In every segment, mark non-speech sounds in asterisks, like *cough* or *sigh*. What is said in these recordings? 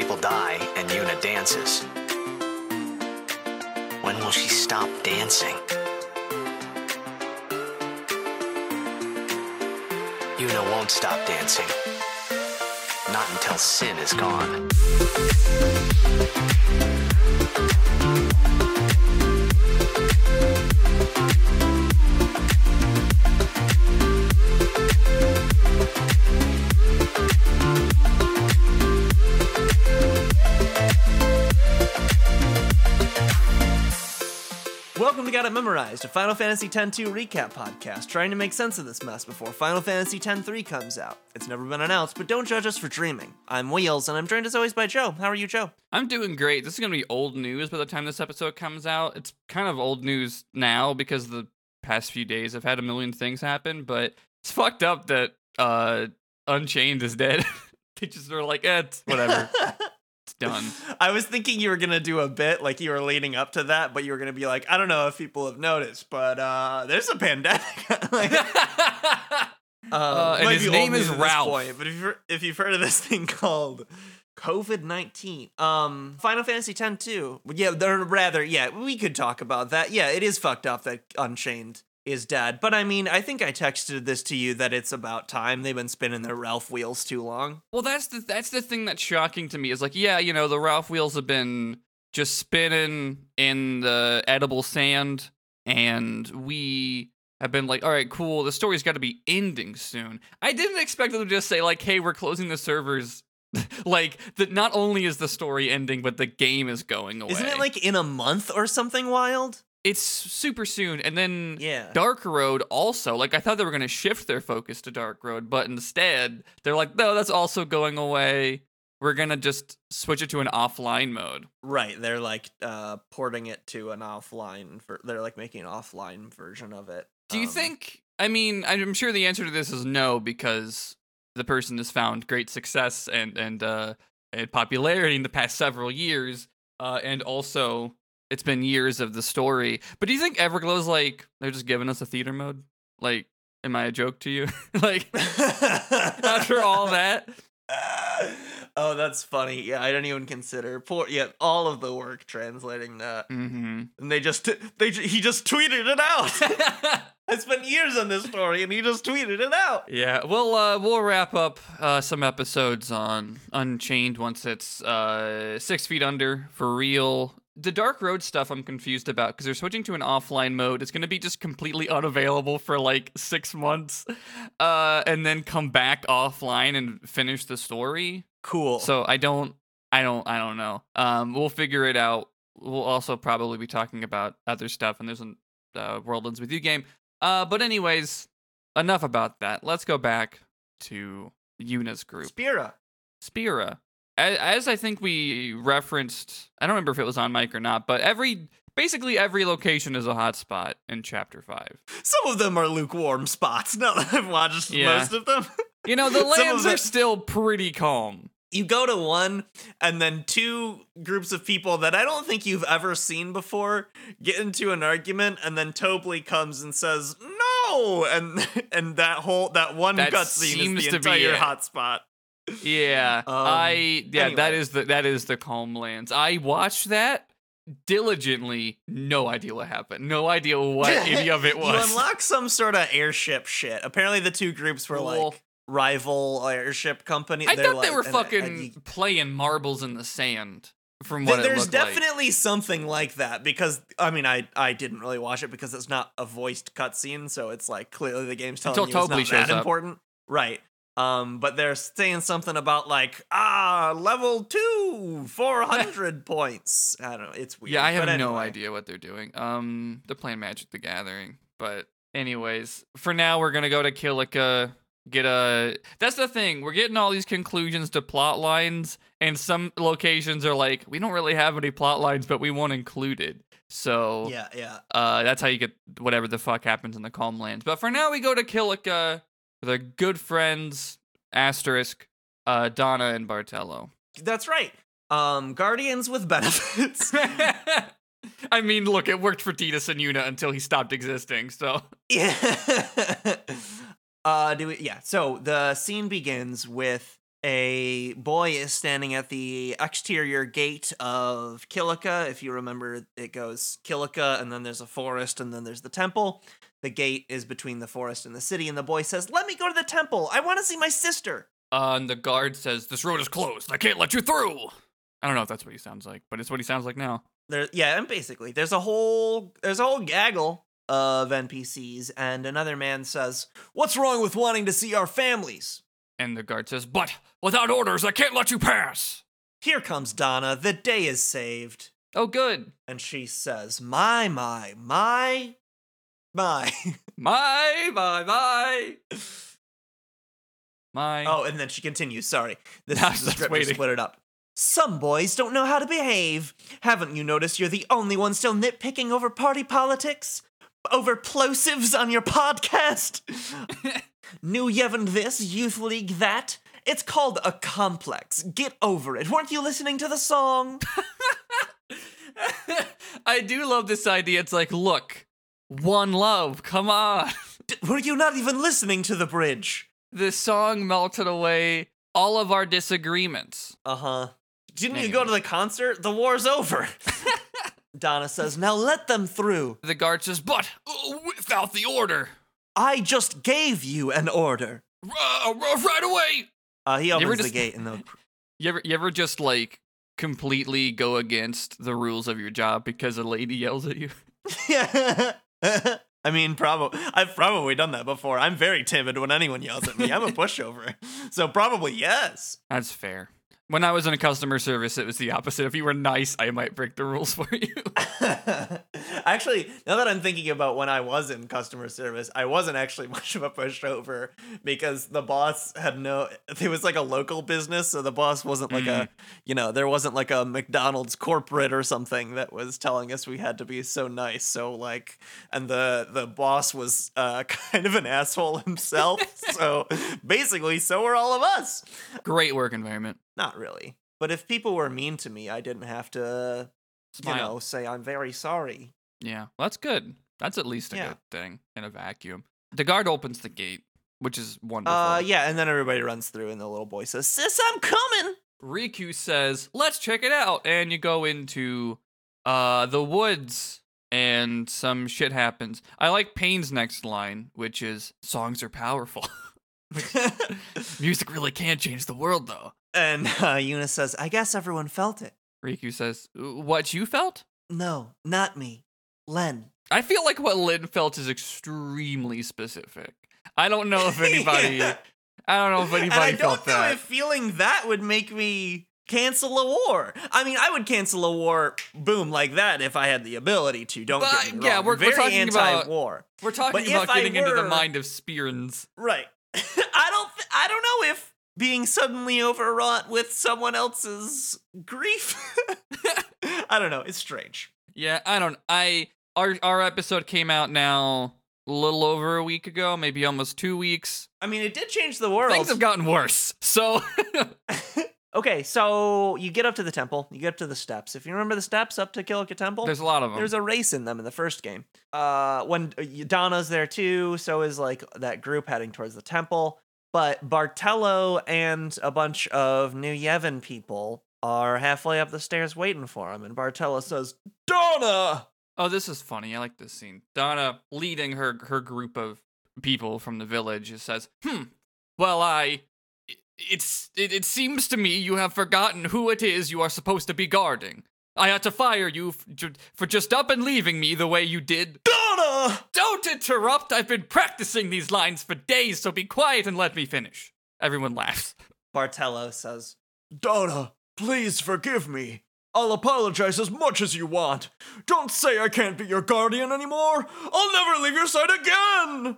people die and Yuna dances. When will she stop dancing? Yuna won't stop dancing. Not until Sin is gone. Welcome to Got It Memorized, a Final Fantasy X-2 recap podcast, trying to make sense of this mess before Final Fantasy X-3 comes out. It's never been announced, but don't judge us for dreaming. I'm Wheels, and I'm joined as always by Joe. How are you, Joe? I'm doing great. This is going to be old news by the time this episode comes out. It's kind of old news now because the past few days I've had a million things happen, but it's fucked up that uh Unchained is dead. *laughs* they just were like, eh, whatever. *laughs* it's done. *laughs* I was thinking you were gonna do a bit like you were leading up to that, but you were gonna be like, I don't know if people have noticed, but uh, there's a pandemic. *laughs* like, *laughs* um, Uh, and his name is Ralph. point, but if you've, if you've heard of this thing called COVID nineteen, um, Final Fantasy X two, yeah, rather, yeah, we could talk about that. Yeah, it is fucked up that Unchained is dead, but I mean, I think I texted this to you that it's about time. They've been spinning their Ralph wheels too long. well, that's the that's the thing that's shocking to me is like, yeah, you know, the Ralph wheels have been just spinning in the edible sand, and we have been like, all right, cool. The story's got to be ending soon. I didn't expect them to just say like, hey, we're closing the servers. *laughs* like that. Not only is the story ending, but the game is going away. Isn't it like in a month or something wild? It's super soon? And then Yeah. Dark Road also. Like I thought they were going to shift their focus to Dark Road, but instead they're like, no, that's also going away. We're gonna just switch it to an offline mode. Right, they're like uh porting it to an offline for they're like making an offline version of it. Do you Um, think? I mean, I'm sure the answer to this is no because the person has found great success and and uh, and popularity in the past several years, uh, and also it's been years of the story. But do you think Everglow's like they're just giving us a theater mode? Like, am I a joke to you? *laughs* like after all that? *laughs* oh, that's funny. Yeah, I didn't even consider poor yeah, all of the work translating that. Mm-hmm. And they just they he just tweeted it out. *laughs* I spent years on this story and he just tweeted it out. Yeah, we'll uh, we'll wrap up uh, some episodes on Unchained once it's uh, six feet under for real. The Dark Road stuff I'm confused about because they're switching to an offline mode. It's going to be just completely unavailable for like six months, uh, and then come back offline and finish the story. Cool. So I don't, I don't, I don't know. Um, we'll figure it out. We'll also probably be talking about other stuff, and there's a uh, World Ends with You game. Uh, but anyways, enough about that. Let's go back to Yuna's group, Spira. Spira. As, I think we referenced, I don't remember if it was on mic or not, but every basically every location is a hotspot in Chapter Five. Some of them are lukewarm spots. *laughs* Now that I've watched Yeah. most of them. *laughs* You know, the lands are still pretty calm. you go to one and then two groups of people that I don't think you've ever seen before get into an argument and then Tobli comes and says no and *laughs* and that whole that one That cutscene is the to entire it. hotspot. Yeah, Um, I yeah, that anyway. is the that is the calm lands. I watched that diligently. No idea what happened. No idea what *laughs* any of it was. You unlock some sort of airship shit. Apparently the two groups were Cool. like rival airship company. I They're thought they were and fucking and you- playing marbles in the sand. From what it there's looked like. definitely something like that because I mean I I didn't really watch it because it's not a voiced cutscene, so it's like clearly the game's telling Until you it's not that up. important, right? Um, but they're saying something about like ah level two, four hundred *laughs* points. I don't know. It's weird. Yeah, I have but no idea what they're doing. Um, they're playing Magic the Gathering. But anyways, for now we're gonna go to Kilika. Get a. That's the thing. We're getting all these conclusions to plot lines, and some locations are like, we don't really have any plot lines, but we want included. So Yeah, yeah. uh, that's how you get whatever the fuck happens in the calm lands. But for now, we go to Kilika our good friends Asterisk, uh, Dona, and Barthello. That's right. Um, Guardians with benefits. *laughs* *laughs* I mean, look, it worked for Tidus and Yuna until he stopped existing. So Yeah. *laughs* uh do we yeah, so the scene begins with a boy is standing at the exterior gate of Kilika. If you remember, it goes Kilika, and then there's a forest, and then there's the temple. The gate is between the forest and the city, and the boy says, Let me go to the temple. I want to see my sister. Uh, and the guard says, This road is closed. I can't let you through. I don't know if that's what he sounds like, but it's what he sounds like now. There, yeah, and basically, there's a whole there's a whole gaggle of NPCs, and another man says, "What's wrong with wanting to see our families?" And the guard says, But without orders, I can't let you pass. Here comes Dona. The day is saved. Oh, good. And she says, My, my, my, my. My, my, my. My. oh, and then she continues. Sorry. This I is the script. waiting. Split it up. Some boys don't know how to behave. Haven't you noticed you're the only one still nitpicking over party politics? Over plosives on your podcast? *laughs* New Yevon this, Youth League that? It's called a complex. Get over it. Weren't you listening to the song? *laughs* I do love this idea. It's like, look, one love, come on. Were you not even listening to the bridge? This song melted away all of our disagreements. Uh huh. Didn't you Anyway. go to the concert? The war's over. *laughs* Dona says, Now let them through. The guard says, but uh, without the order. I just gave you an order. Uh, uh, right away. Uh, he opens the just- gate and the. *laughs* You ever, you ever just like completely go against the rules of your job because a lady yells at you? Yeah. *laughs* *laughs* I mean, probably. I've probably done that before. I'm very timid when anyone yells at me. I'm a *laughs* pushover. So probably yes. That's fair. When I was in customer service, it was the opposite. If you were nice, I might break the rules for you. *laughs* actually, now that I'm thinking about when I was in customer service, I wasn't actually *laughs* much of a pushover because the boss had no. It was like a local business, so the boss wasn't like a, you know, there wasn't like a McDonald's corporate or something that was telling us we had to be so nice. So like, and the the boss was uh, *laughs* kind of an asshole himself. *laughs* so basically, so were all of us. Great work environment. Not really. But if people were mean to me, I didn't have to, Smile. you know, say I'm very sorry. Yeah, well, that's good. That's at least a Yeah. good thing in a vacuum. The guard opens the gate, which is wonderful. Uh, yeah, and then everybody runs through, and the little boy says, "Sis, I'm coming." Rikku says, "Let's check it out," and you go into uh the woods, and some shit happens. I like Paine's next line, which is, "Songs are powerful." *laughs* *laughs* Music really can change the world, though. and uh, Eunice says, "I guess everyone felt it." Rikku says, "What you felt?" No, not me, Lenne. I feel like what Lenne felt is extremely specific. I don't know if *laughs* anybody. Yeah. I don't know if anybody. And I don't felt know that. if feeling that would make me cancel a war. I mean, I would cancel a war, boom, like that if I had the ability to. Don't But, get me wrong. yeah, we're- we're talking about- anti-war. We're talking But about getting into the mind of Spearns. Right. *laughs* I don't. Th- I don't know if being suddenly overwrought with someone else's grief. *laughs* I don't know. It's strange. Yeah, I don't. I our our episode came out now a little over a week ago, maybe almost two weeks. I mean, it did change the world. Things have gotten worse. So *laughs* *laughs* okay, so you get up to the temple. You get up to the steps. If you remember the steps up to Kilika Temple, there's a lot of them. There's a race in them in the first game. Uh, when uh, Dona's there too, so is like that group heading towards the temple. But Barthello and a bunch of New Yevon people are halfway up the stairs waiting for him, and Barthello says, "Dona." Oh, this is funny. I like this scene. Dona leading her her group of people from the village says, "Hmm. Well, I." It's it, it seems to me you have forgotten who it is you are supposed to be guarding. I had to fire you f- for just up and leaving me the way you did. Dona. Don't interrupt! I've been practicing these lines for days, so be quiet and let me finish. Everyone laughs. Barthello says, Dona, please forgive me. I'll apologize as much as you want. Don't say I can't be your guardian anymore. I'll never leave your side again.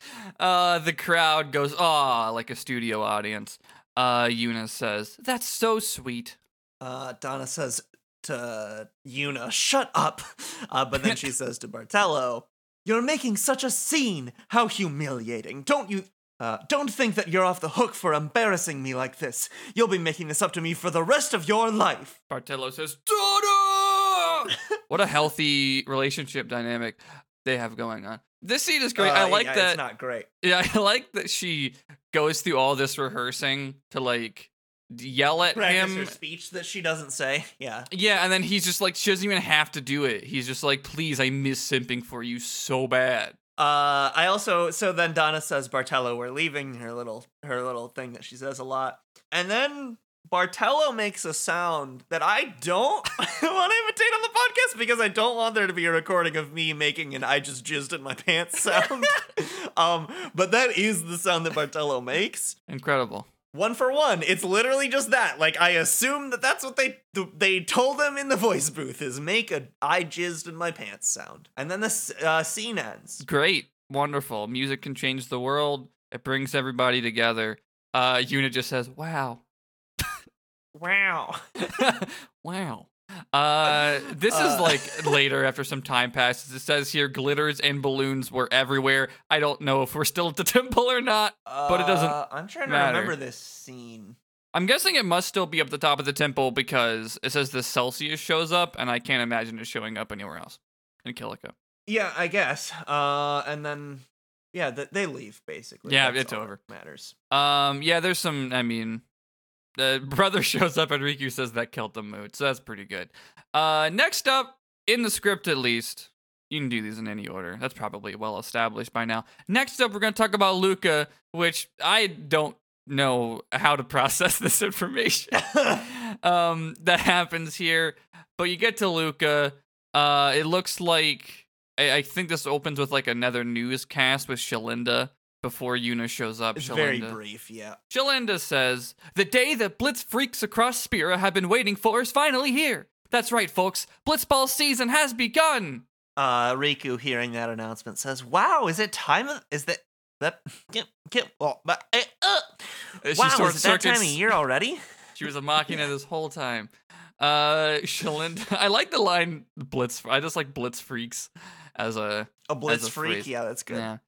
*laughs* uh, the crowd goes, ah, like a studio audience. Uh, Eunice says, That's so sweet. Uh, Dona says to Yuna, shut up. Uh, but then she *laughs* says to Barthello, You're making such a scene. How humiliating. Don't you. Uh, don't think that you're off the hook for embarrassing me like this. You'll be making this up to me for the rest of your life. Barthello says, Dona! *laughs* what a healthy relationship dynamic they have going on. This scene is great. I Uh, like yeah, that. It's not great. Yeah, I like that she goes through all this rehearsing to like yell at Practice him. her speech that she doesn't say. Yeah. Yeah, and then he's just like, she doesn't even have to do it. He's just like, please, I miss simping for you so bad. Uh, I also so then Dona says Barthello, we're leaving her little her little thing that she says a lot, and then Barthello makes a sound that I don't want to imitate on the podcast because I don't want there to be a recording of me making an "I just jizzed in my pants" sound. *laughs* um, but that is the sound that Barthello makes. Incredible. One for one, it's literally just that. Like I assume that that's what they they told them in the voice booth is make a I jizzed in my pants" sound, and then the s- uh, scene ends. Great. Wonderful. Music can change the world. It brings everybody together. Uh, Yuna just says, wow. Wow. *laughs* wow. Uh, this Uh. is like later after some time passes. It says here glitters and balloons were everywhere. I don't know if we're still at the *laughs* temple or not. But it doesn't Uh, I'm trying to matter. remember this scene. I'm guessing it must still be up the top of the temple because it says the Celsius shows up, and I can't imagine it showing up anywhere else in Kilika. Yeah, I guess. Uh, and then yeah, th- they leave basically. Yeah, That's it's all over. Matters. Um, yeah, there's some. I mean, the brother *laughs* shows up and Rikku says that killed the mood, so that's pretty good. Uh, next up in the script, at least, you can do these in any order. That's probably well established by now. Next up, we're gonna talk about Luca, which I don't know how to *laughs* process this information. *laughs* um, that happens here, but you get to Luca. Uh, it looks like I, I think this opens with like another newscast with Shelinda before Yuna shows up. It's Shelinda. very brief. Yeah. Shelinda says, The day that Blitz freaks across Spira have been waiting for is finally here. That's right, folks. Blitzball season has begun. Uh, Rikku hearing that announcement says, "Wow, is it time? Of, is that that? Get, get, well, but, uh, uh, Uh, wow, is it that time of year already? *laughs* She was a mocking it this whole time. Uh, Shelinda, *laughs* I like the line Blitz. I just like Blitz freaks as a A blitz a freak. phrase. Yeah, that's good. Yeah.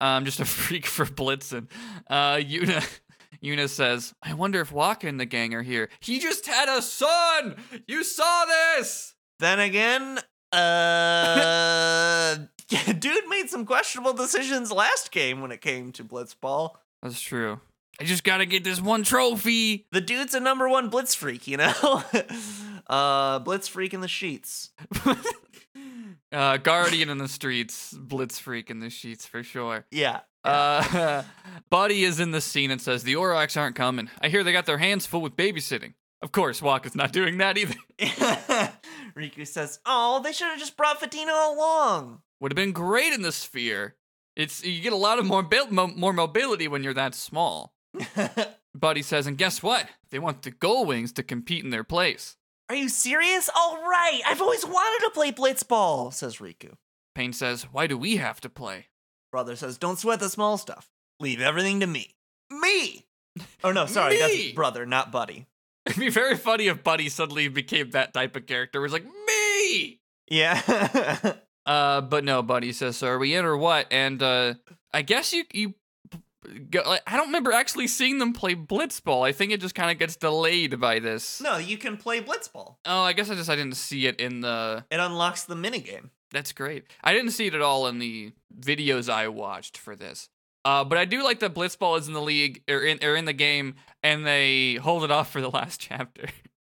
I'm just a *laughs* freak for blitzing. Uh, Yuna, *laughs* Yuna says, I wonder if Wakka and the gang are here. He just had a son! You saw this! Then again, uh, *laughs* dude made some questionable decisions last game when it came to Blitzball. That's true. I just gotta get this one trophy. The dude's a number one blitz freak, you know. uh, blitz freak in the sheets. Uh, Guardian in the streets, Blitz freak in the sheets for sure. Yeah. Uh, *laughs* Buddy is in the scene and says, The Aurochs aren't coming. I hear they got their hands full with babysitting. Of course, Wakka's not doing that either. *laughs* Rikku says, "Oh, they should have just brought Vidina along." Would have been great in the sphere. It's you get a lot of more bil- mo- more mobility when you're that small. *laughs* Buddy says, and guess what? They want the Gullwings to compete in their place. Are you serious? All right, I've always wanted to play blitzball," says Rikku. Paine says, why do we have to play? Brother says, "Don't sweat the small stuff. Leave everything to me." Me. Oh no, sorry, Me. that's brother, not buddy. It'd be very funny if Buddy suddenly became that type of character. It's like me. Yeah. *laughs* Uh, but no, Buddy says, so are we in or what? And uh, I guess you you. Go, like, I don't remember actually seeing them play Blitzball. I think it just kind of gets delayed by this. no, you can play blitzball. Oh, I guess I just I didn't see it in the It unlocks the minigame. That's great. I didn't see it at all in the videos I watched for this. Uh, but I do like that Blitzball is in the league or in or in the game, and they hold it off for the *laughs* last chapter.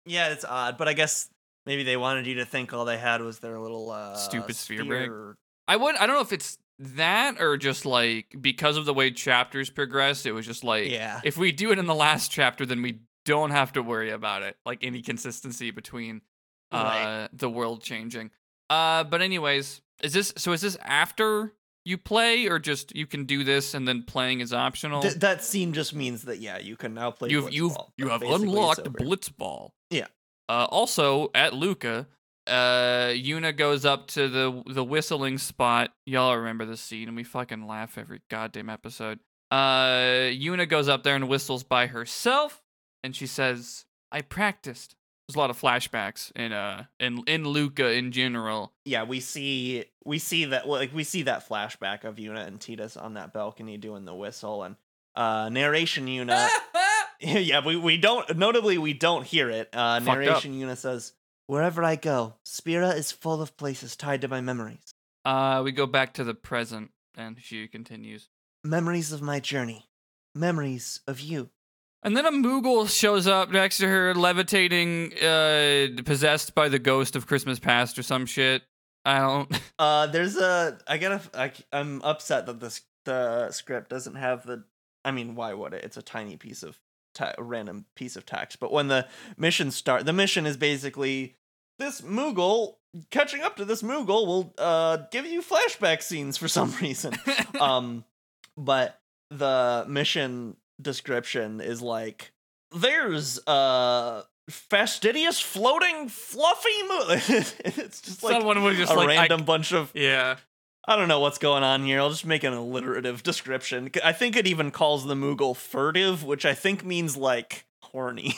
Yeah, it's odd, but I guess maybe they wanted you to think all they had was their little uh, Stupid sphere sphere. break. I would. I don't know if it's that or just like because of the way chapters progress, it was just like Yeah. if we do it in the last chapter, then we don't have to worry about it, like any consistency between uh, Right. the world changing. Uh, but anyways, is this so? Is this after you play, or just you can do this and then playing is optional? Th- that scene just means that yeah, you can now play. you've you've blitzball, you have unlocked. Blitzball. Yeah. Uh, also at Luca, uh, Yuna goes up to the the whistling spot. Y'all remember this scene, and we fucking laugh every goddamn episode. Uh, Yuna goes up there and whistles by herself, and she says, "I practiced." There's a lot of flashbacks in uh in in Luca in general. Yeah, we see we see that well, like we see that flashback of Yuna and Tidus on that balcony doing the whistle and uh narration Yuna. *laughs* *laughs* yeah, we we don't notably we don't hear it. Uh Fucked up. narration Yuna says, "Wherever I go, Spira is full of places tied to my memories. uh, we go back to the present, and she continues. Memories of my journey, memories of you. And then a Moogle shows up next to her, levitating, uh, possessed by the ghost of Christmas past or some shit. I don't. *laughs* Uh, there's a. I gotta. I, am upset that this the script doesn't have the. I mean, why would it? It's a tiny piece of te- random piece of text. But when the mission start, the mission is basically this Moogle catching up to this Moogle will uh give you flashback scenes for some *laughs* reason. *laughs* um, but the mission description is like there's uh fastidious floating fluffy mo-. *laughs* it's just like Someone would just a like I- random bunch of yeah. I don't know what's going on here. I'll just make an alliterative description. I think it even calls the Moogle furtive, which I think means like horny.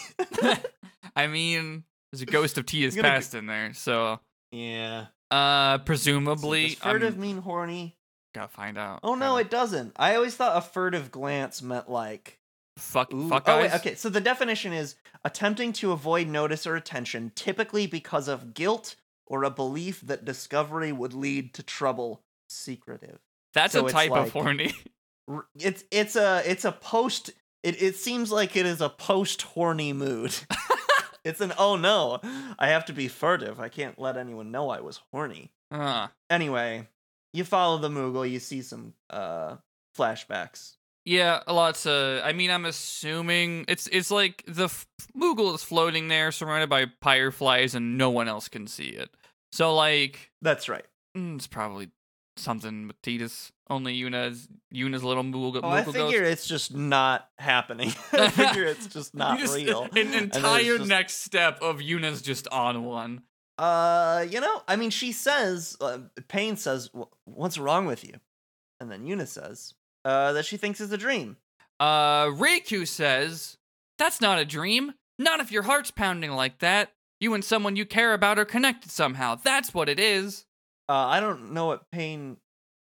I mean, there's a ghost of Tia's I'm gonna in there, so yeah. uh, presumably, Does furtive I'm mean horny? gotta find out. Oh no, Gotta- it doesn't. I always thought a furtive glance meant like fuck, Ooh. fuck oh, wait, eyes. okay. So the definition is attempting to avoid notice or attention, typically because of guilt or a belief that discovery would lead to trouble. Secretive. That's so a type like- of horny. It's it's a it's a post. It it seems like it is a post horny mood. *laughs* it's an oh no, I have to be furtive. I can't let anyone know I was horny. Uh, Anyway, you follow the Moogle. You see some uh flashbacks. yeah, lots of. I mean, I'm assuming it's it's like the f- Moogle is floating there, surrounded by fireflies, and no one else can see it. So like, That's right. mm, it's probably something with Tidus. Only Yuna's Yuna's little Moogle. Oh, I figure ghost. it's just not happening. *laughs* I *laughs* figure it's just not just- real. An entire just- next step of Yuna's just on one. Uh, you know, I mean, she says, uh, Paine says, "What's wrong with you?" And then Yuna says, "Uh, that she thinks it's a dream." Uh, Rikku says, That's not a dream. Not if your heart's pounding like that. You and someone you care about are connected somehow. That's what it is. Uh, I don't know what Paine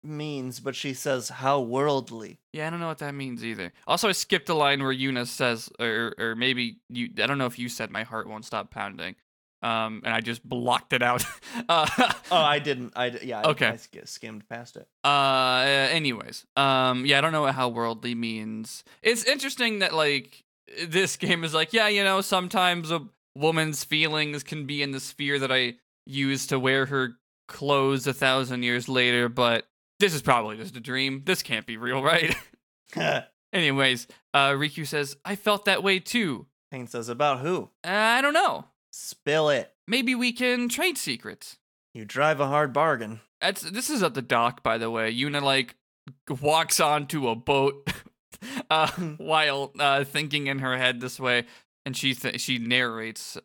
means, but she says, "How worldly." Yeah, I don't know what that means either. Also, I skipped a line where Yuna says, or, or maybe you, I don't know if you said my heart won't stop pounding. Um, and I just blocked it out. *laughs* uh, Oh, I *laughs* didn't. I yeah. I, Okay. I sk- skimmed past it. Uh, anyways, um, yeah, I don't know what how worldly means. It's interesting that like this game is like, yeah, you know, sometimes a woman's feelings can be in the sphere that I use to wear her clothes a thousand years later, but this is probably just a dream. This can't be real, *laughs* right? *laughs* anyways, uh, Rikku says, I felt that way too. Paine says, "About who?" Uh, I don't know. Spill it. Maybe we can trade secrets. You drive a hard bargain. That's this is at the dock, by the way. Yuna like walks onto a boat *laughs* uh, while uh, thinking in her head this way, and she th- she narrates.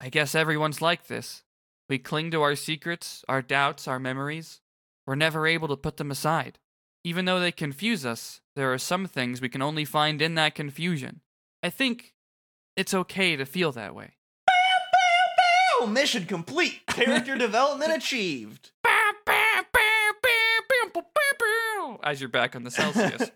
I guess everyone's like this. We cling to our secrets, our doubts, our memories. We're never able to put them aside. Even though they confuse us, there are some things we can only find in that confusion. I think it's okay to feel that way. Oh, mission complete. Character development achieved. As you're back on the Celsius.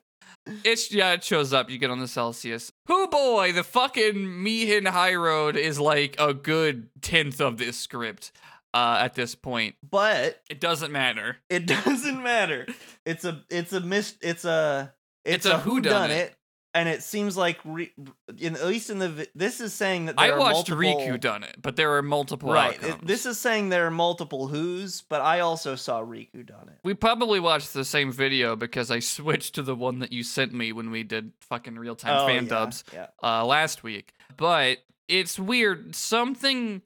It's yeah, it shows up. You get on the Celsius. Oh boy, the fucking Mi'ihen Highroad is like a good tenth of this script. Uh, at this point, But it doesn't matter. it *laughs* doesn't matter. It's a it's a mis it's a It's it's, a a, who done it, and it seems like re, in at least in the vi- this is saying that I there are watched multiple, Rikku done it, but there are multiple Right. it- this is saying there are multiple who's, but I also saw Rikku done it. we probably watched the same video because I *laughs* switched to the one that you sent me when we did fucking real time Oh, fan yeah, dubs. Yeah. uh, last week. But it's weird. Something,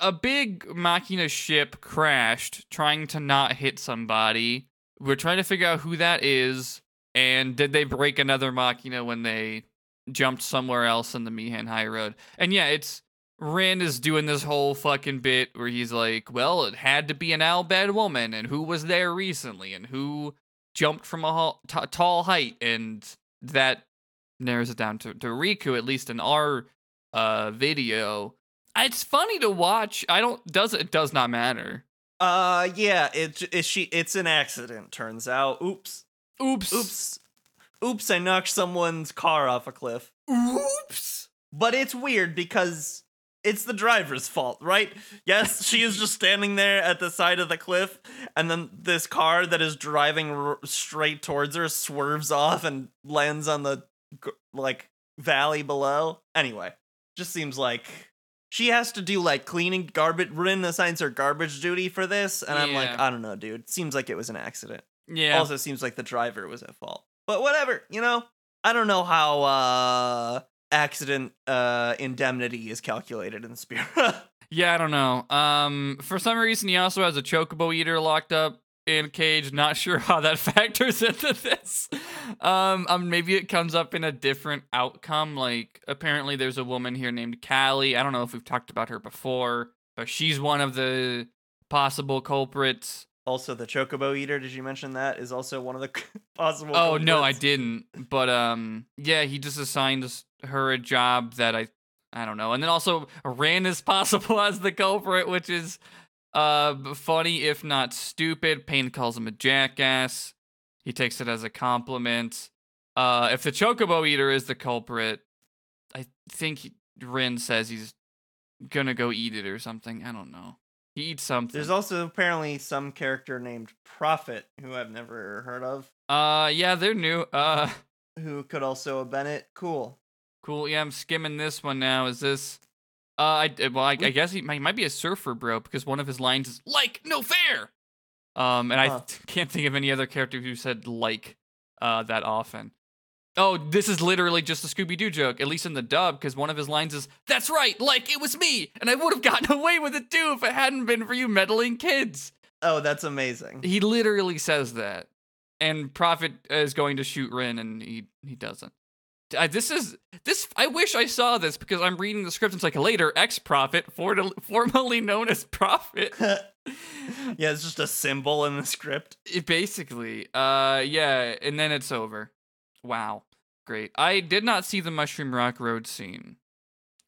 a big Machina ship crashed trying to not hit somebody. We're trying to figure out who that is. And did they break another Machina when they jumped somewhere else in the Mi'ihen Highroad? And yeah, it's. Rin is doing this whole fucking bit where he's like, well, it had to be an Al Bhed woman, and who was there recently, and who jumped from a t- tall height, and that narrows it down to, to Rikku, at least in our uh video. It's funny to watch. I don't does it does not matter. Uh yeah, it is she it's an accident turns out. Oops. Oops. Oops. Oops, I knocked someone's car off a cliff. Oops. But it's weird because it's the driver's fault, right? Yes, she is just standing there at the side of the cliff, and then this car that is driving r- straight towards her swerves off and lands on the like valley below. Anyway, just seems like she has to do like cleaning garbage. Rin assigns her garbage duty for this, and I'm like, I don't know, dude. Seems like it was an accident. Yeah. Also, seems like the driver was at fault. But whatever, you know. I don't know how uh accident uh indemnity is calculated in Spira. *laughs* Yeah, I don't know. Um, for some reason, he also has a chocobo eater locked up in cage. Not *laughs* sure how that *laughs* factors into this. Um, um, maybe it comes up in a different outcome. Like, apparently, there's a woman here named Calli. I don't know if we've talked about her before, but she's one of the possible culprits. Also, the chocobo eater. Did you mention that is also one of the *laughs* possible? Oh no, I didn't. But um, yeah, he just assigned her a job that I, I don't know. And then also Rin is *laughs* possible as the culprit, which is uh funny if not stupid. Paine calls him a jackass. He takes it as a compliment. Uh, if the chocobo eater is the culprit, I think Rin says he's gonna go eat it or something. I don't know. He eats something. There's also apparently some character named Prophet who I've never heard of, uh, yeah, they're new. Uh. who could also have been it. Cool. Cool. Yeah, I'm skimming this one now. Is this? Uh, I well, I, I guess he might, might be a surfer bro because one of his lines is like no fair. Um, and I Huh. th- *laughs* can't think of any other character who said like, uh, that often. Oh, this is literally just a Scooby Doo joke, at least in the dub, because one of his lines is, "That's right, like it was me, and I would have gotten *laughs* away with it too if it hadn't been for you meddling kids." Oh, that's amazing. He literally says that, and Prophet is going to shoot Rin, and he he doesn't. Uh, this is this. I wish I saw this because I'm reading the script. And it's like later ex Prophet, formerly known as Prophet. *laughs* *laughs* yeah, it's just a symbol in the script. It basically, uh, yeah, and then it's over. Wow, great. I did not see the Mushroom Rock Road scene,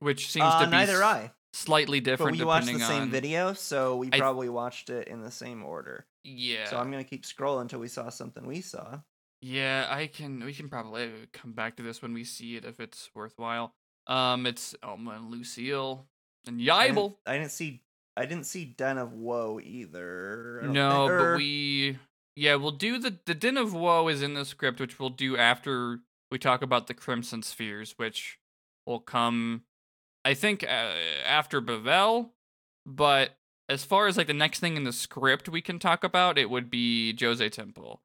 which seems Uh, to be neither s- I. slightly different. But we watched the same on video, so we I- probably watched it in the same order. Yeah, So I'm gonna keep scrolling until we saw something we saw. Yeah, I can. We can probably come back to this when we see it if it's worthwhile. Um, it's Elma and Lucil and I didn't, Yaibal. I didn't see. I didn't see Den of Woe either. No, think- or- but we. Yeah, we'll do the the Den of Woe is in the script, which we'll do after we talk about the Crimson Spheres, which will come, I think, uh, after Bevelle. But as far as like the next thing in the script we can talk about, it would be Djose Temple.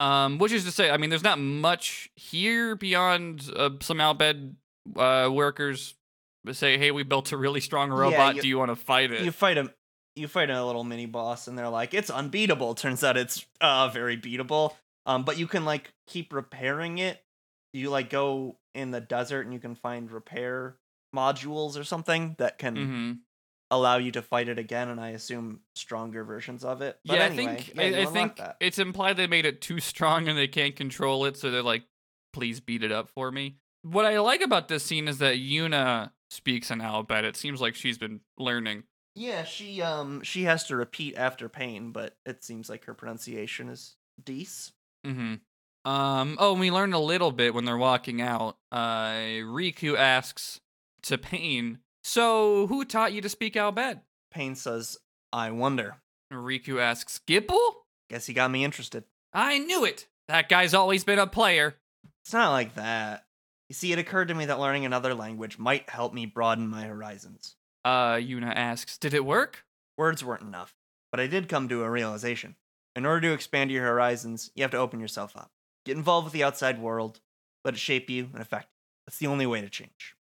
Um, which is to say, I mean, there's not much here beyond uh, some Al Bhed uh, workers say, "Hey, we built a really strong Yeah, robot. you- Do you want to fight it?" you fight a you fight a little mini boss and they're like it's unbeatable turns out it's uh very beatable um but you can like keep repairing it you like go in the desert and you can find repair modules or something that can hmm allow you to fight it again and i assume stronger versions of it but yeah, anyway, I think yeah, I, I think that. it's implied they made it too strong and they can't control it, so they're like, "Please beat it up for me." What I like about this scene is that Yuna speaks in Al Bhed. It seems like she's been learning. Yeah she um she has to repeat after Paine but it seems like her pronunciation is dece Mm-hmm. Um. Oh, and we learned a little bit when they're walking out. Uh, Rikku asks to Paine, "So, who taught you to speak Albed?" Paine says i wonder Rikku asks, "Gippal? guess he got me interested I knew it. That guy's always been a player." It's not like that. You see, it occurred to me that learning another language might help me broaden my horizons. Uh, Yuna asks, "Did it work?" Words weren't enough, but I did come to a realization. In order to expand your horizons, you have to open yourself up. Get involved with the outside world, let it shape you and affect you. That's the only way to change.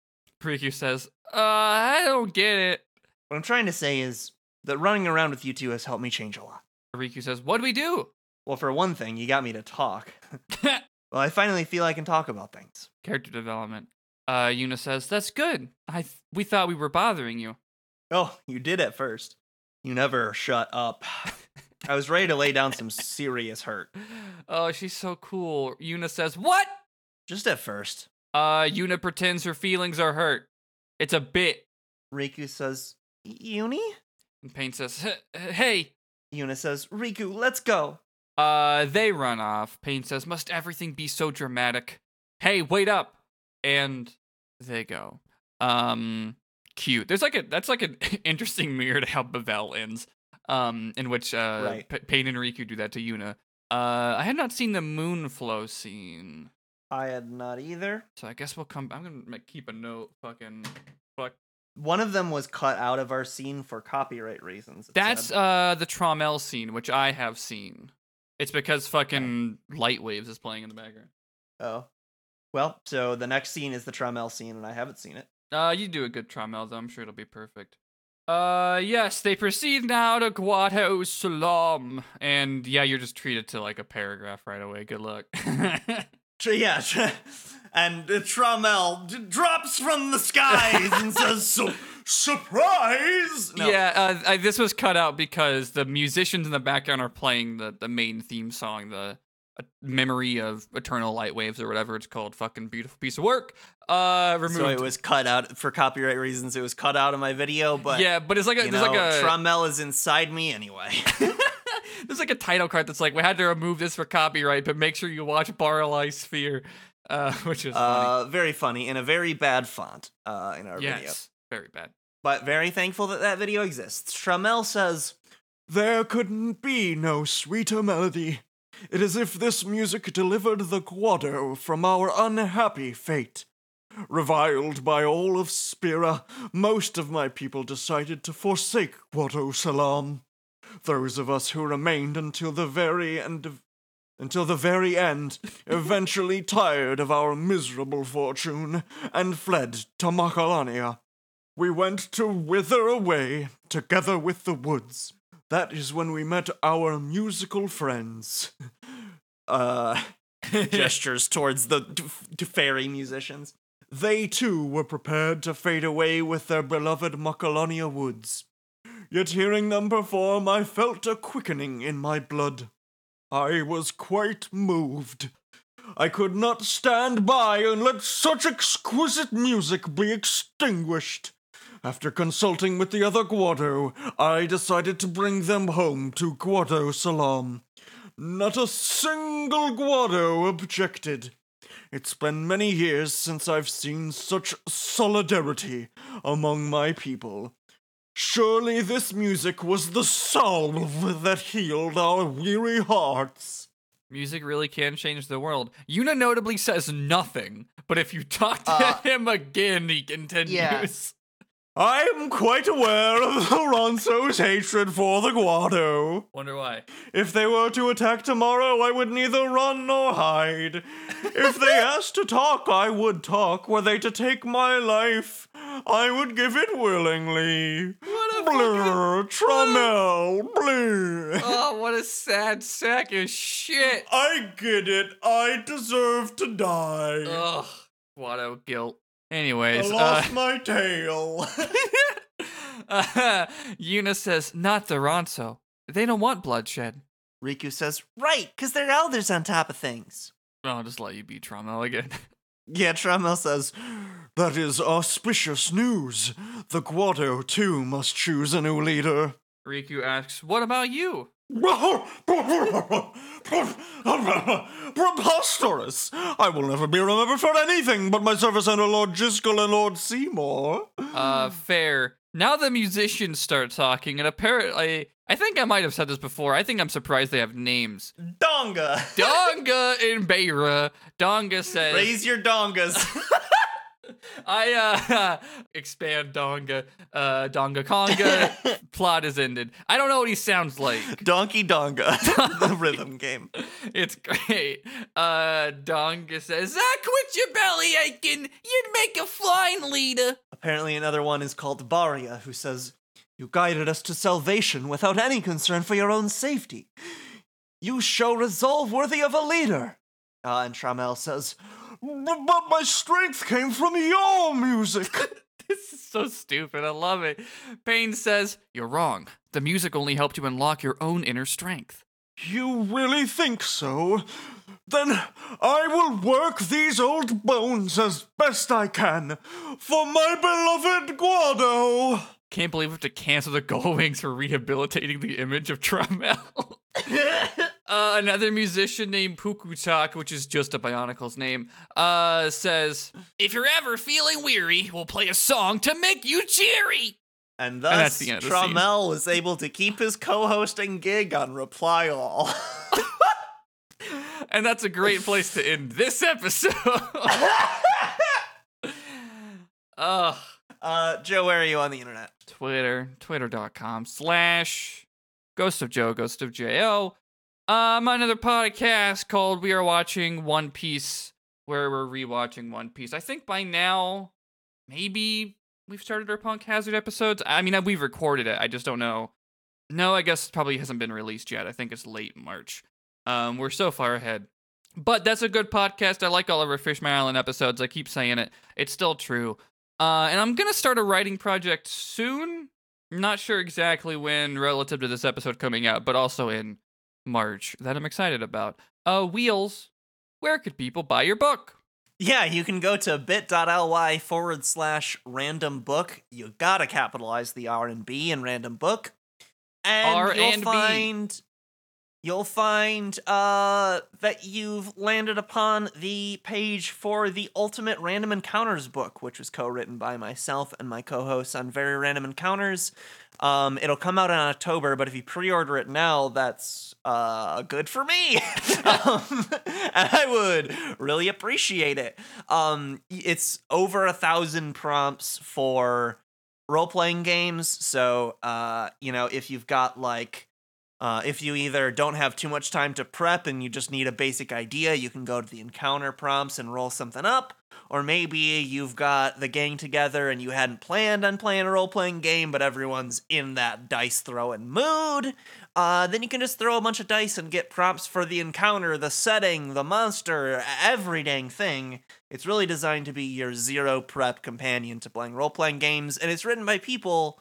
Rikku says, "Uh, I don't get it." What I'm trying to say is that running around with you two has helped me change a lot. Rikku says, "What do we do?" Well, for one thing, you got me to talk. *laughs* well, I finally feel I can talk about things. Character development. Uh, Yuna says, "That's good. I th- we thought we were bothering you." Oh, *laughs* you did at first. You never shut up. *laughs* I was ready to lay down some serious hurt. Oh, she's so cool. Yuna says, "What?" Just at first. Uh, Yuna pretends her feelings are hurt. It's a bit. Rikku says, Yunie? And Paine says, "Hey." Yuna says, Rikku, let's go. Uh, they run off. Paine says, "Must everything be so dramatic?" Hey, wait up. And they go. Um, cute. There's like a that's like an *laughs* interesting mirror to how Bevelle ends. Um, in which uh, Right. P- Paine and Rikku do that to Yuna. Uh, I had not seen the Moonflow scene. I had not either. So I guess we'll come. I'm gonna ma- keep a note. Fucking fuck. One of them was cut out of our scene for copyright reasons. That's said. uh the Tromell scene, which I have seen. It's because fucking Light Waves is playing in the background. oh. Well, so the next scene is the Tromell scene, and I haven't seen it. Uh, you do a good Tromell, though. I'm sure it'll be perfect. Uh, yes, they proceed now to Guadosalam. And yeah, you're just treated to like a paragraph right away. Good luck. *laughs* Yeah, and uh, Tromell d- drops from the skies and says, "Su- "Surprise!" No. Yeah, uh, I, this was cut out because the musicians in the background are playing the, the main theme song, the Memory of Eternal Light Waves or whatever it's called. Fucking beautiful piece of work. Uh, removed. So it was cut out for copyright reasons. It was cut out of my video, but yeah, but it's like a, you there's know, like a Tromell is inside me anyway. *laughs* there's like a title card that's like we had to remove this for copyright, but make sure you watch Barley Sphere, uh, *laughs* which is funny. uh, very funny in a very bad font uh, in our yes, video. very bad. but very thankful that that video exists. Tromell says, There couldn't be no sweeter melody. It is if this music delivered the Guado from our unhappy fate. Reviled by all of Spira, most of my people decided to forsake Guadosalam. Those of us who remained until the very end until the very end, *laughs* eventually tired of our miserable fortune, and fled to Macalania. We went to wither away together with the woods. That is when we met our musical friends. *laughs* Uh, *laughs* gestures towards the d- d- fairy musicians. They too were prepared to fade away with their beloved Macalania woods. Yet hearing them perform, I felt a quickening in my blood. I was quite moved. I could not stand by and let such exquisite music be extinguished. After consulting with the other Guado, I decided to bring them home to Guadosalam. Not a single Guado objected. It's been many years since I've seen such solidarity among my people. Surely this music was the salve that healed our weary hearts. Music really can change the world. Yuna notably says nothing, but if you talk to Uh, him again, he continues. I am quite aware of *laughs* Alonso's hatred for the Guado. Wonder why. If they were to attack tomorrow, I would neither run nor hide. if they *laughs* asked to talk, I would talk. Were they to take my life, I would give it willingly. What a Blur, Tromell, blur. Oh, what a sad sack of shit. I get it. I deserve to die. Ugh, what a guilt. I Anyways, uh, lost my tail. *laughs* uh, Yuna says, not the Ronso. They don't want bloodshed. Rikku says, Right, because they're elders on top of things. I'll just let you be Tromell again. *laughs* Yeah, Tromell says, That is auspicious news. The Guado, too, must choose a new leader. Rikku asks, what about you? Preposterous! I will never be remembered for anything but my service under Lord Jyscal and Lord Seymour. Uh, fair. Now the musicians start talking, and apparently, I think I might have said this before. I think I'm surprised they have names. Donga! Donga *laughs* and Beira. Donga says, Raise your dongas. *laughs* I uh *laughs* expand Donga, uh Donga Conga. *laughs* Plot is ended. I don't know what he sounds like. Donkey Donga, *laughs* the rhythm game. It's great. Uh Donga says, "Ah, quit your belly aching. You'd make a fine leader." Apparently, another one is called Baria, who says, You guided us to salvation without any concern for your own safety. You show resolve worthy of a leader. Uh, and Tromell says, "B- But my strength came from your music. *laughs* This is so stupid. I love it. Paine says, "You're wrong. The music only helped you unlock your own inner strength." you really think so? Then I will work these old bones as best I can for my beloved Guado. Can't believe we have to cancel the Gullwings for rehabilitating the image of Tromell. *laughs* *laughs* uh, another musician named Pukutak, which is just a Bionicle's name, uh, says, If you're ever feeling weary, we'll play a song to make you cheery. And thus, the end of the scene. Tromell was able to keep his co-hosting gig on Reply All. *laughs* and that's a great place to end this episode. *laughs* Ugh. Uh, Joe, where are you on the internet? Twitter, twitter.com slash Ghost of Joe, Ghost of J-O. Um, on another podcast called We Are Watching One Piece, where we're rewatching One Piece. I think by now, maybe we've started our Punk Hazard episodes. I mean, we've recorded it. I just don't know. No, I guess it probably hasn't been released yet. I think it's late March. Um, we're so far ahead. But that's a good podcast. I like all of our Fishman Island episodes. I keep saying it. It's still true. Uh, and I'm gonna start a writing project soon. Not sure exactly when, relative to this episode coming out, but also in March that I'm excited about. Uh, Wheels. Where could people buy your book? Yeah, you can go to bit.ly forward slash random book. You gotta capitalize the R and B in random book. And R you'll and B. find you'll find uh that you've landed upon the page for the Ultimate Random Encounters book, which was co-written by myself and my co-hosts on Very Random Encounters. Um, it'll come out in October, but if you pre-order it now, that's uh good for me. *laughs* um, I would really appreciate it. Um, it's over a thousand prompts for role-playing games, so uh, you know, if you've got like uh, if you either don't have too much time to prep and you just need a basic idea, you can go to the encounter prompts and roll something up. Or maybe you've got the gang together and you hadn't planned on playing a role playing game, but everyone's in that dice throwing mood. Uh, then you can just throw a bunch of dice and get prompts for the encounter, the setting, the monster, every dang thing. It's really designed to be your zero prep companion to playing role playing games, and it's written by people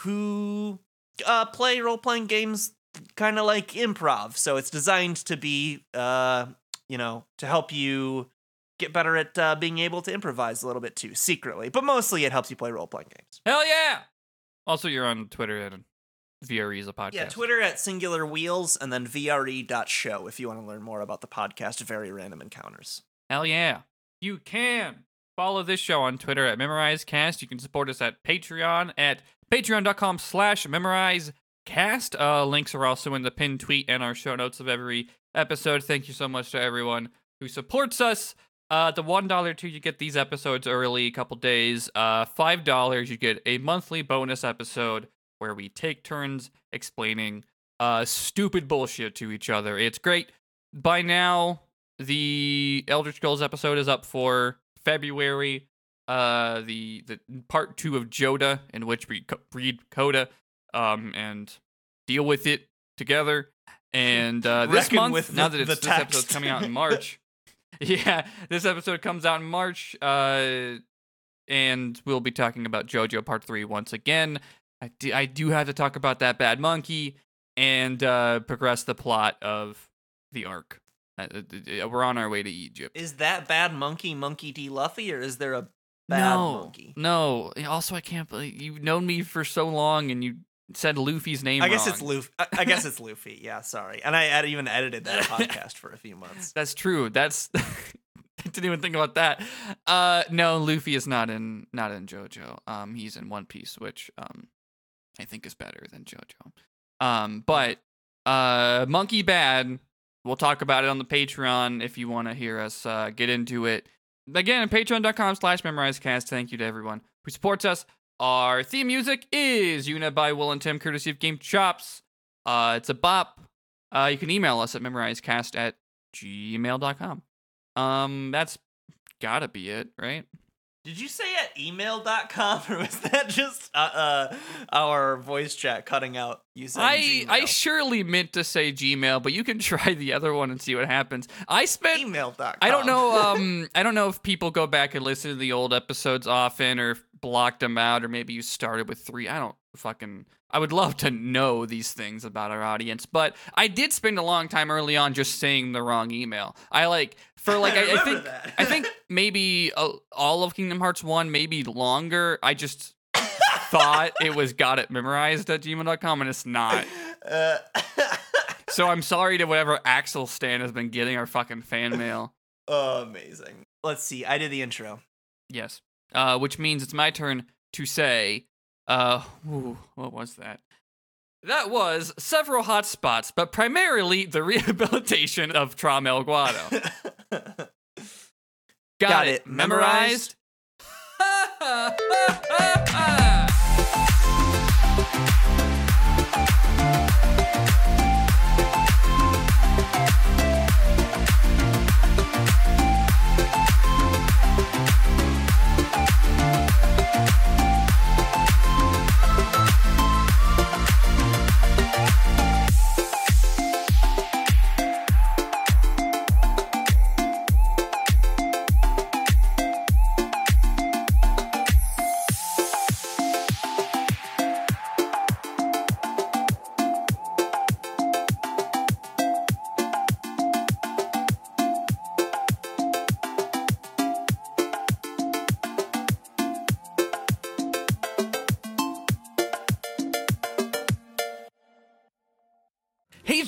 who uh, play role playing games kind of like improv. So it's designed to be, uh, you know, to help you get better at uh, being able to improvise a little bit too, secretly. But mostly it helps you play role playing games. Hell yeah! Also, you're on Twitter and VRE is a podcast. Yeah, Twitter at singular wheels and then VRE.show if you want to learn more about the podcast Very Random Encounters. Hell yeah. You can follow this show on Twitter at MemorizeCast. You can support us at Patreon at patreon.com slash memorizecast. Uh, links are also in the pinned tweet and our show notes of every episode. Thank you so much to everyone who supports us. Uh, the one dollar too, you get these episodes early, a couple days. Uh, five dollars, you get a monthly bonus episode where we take turns explaining uh stupid bullshit to each other. It's great. By now, the Elder Scrolls episode is up for February. Uh, the the part two of Joda, in which we co- read Coda, um, and deal with it together. And uh, this Reckon month, with now the- that it's this episode's coming out in *laughs* March, *laughs* yeah, this episode comes out in March. Uh, and we'll be talking about JoJo Part Three once again. I do, have to talk about that bad monkey and uh, progress the plot of the arc. Uh, we're on our way to Egypt. Is that bad monkey Monkey D. Luffy or is there a bad no, monkey? no. Also, I can't believe you've known me for so long and you said Luffy's name. I guess wrong. it's Luffy. I, I guess it's Luffy. *laughs* Yeah, sorry. And I even edited that podcast for a few months. *laughs* That's true. That's *laughs* I didn't even think about that. Uh no, Luffy is not in not in JoJo. Um he's in One Piece, which um I think is better than JoJo. Um but uh Monkey Bad, we'll talk about it on the Patreon if you want to hear us uh get into it. Again, patreon.com slash memorizecast. Thank you to everyone who supports us. Our theme music is Una by Will and Tim, courtesy of Game Chops. Uh, it's a bop. Uh, you can email us at memorizecast at gmail.com. Um, that's gotta be it, right? Did you say at email.com *laughs* or was that just uh, uh our voice chat cutting out you said I I surely meant to say Gmail, but you can *laughs* try the other one and see what happens. I spent email.com. I don't know. Um, I don't know if people go back and listen to the old episodes often, or blocked them out, or maybe you started with three. I don't fucking. I would love to know these things about our audience, but I did spend a long time early on just saying the wrong email. I like for like I, I *laughs* remember think. I think maybe uh, all of Kingdom Hearts one, maybe longer. I just *laughs* thought it was got it memorized at gmail.com and it's not. Uh, *laughs* So I'm sorry to whatever Axel Stan has been getting our fucking fan mail. oh, amazing. Let's see. I did the intro. Yes. Uh, which means it's my turn to say, uh, ooh, what was that? That was several hot spots, but primarily the *laughs* rehabilitation of Tromell Guado. *laughs* Got, Got it it memorized? hey, *laughs*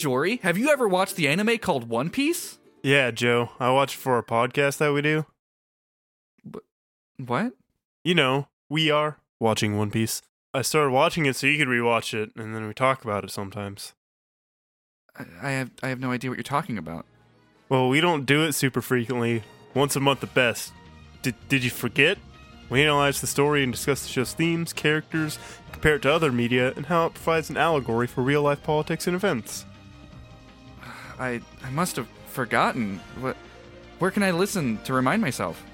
Jory, have you ever watched the anime called One Piece? Yeah, Joe. I watch it for a podcast that we do. What? You know, we are watching One Piece. I started watching it so you could rewatch it, and then we talk about it sometimes. I, have I have no idea what you're talking about. Well, we don't do it super frequently. Once a month at best. Did Did you forget? We analyze the story and discuss the show's themes, characters, compare it to other media, and how it provides an allegory for real life politics and events. I I must have forgotten. What? Where can I listen to remind myself?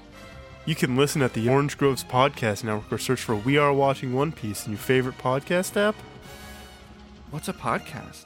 You can listen at the Orange Groves Podcast Network or search for We Are Watching One Piece in your favorite podcast app. What's a podcast?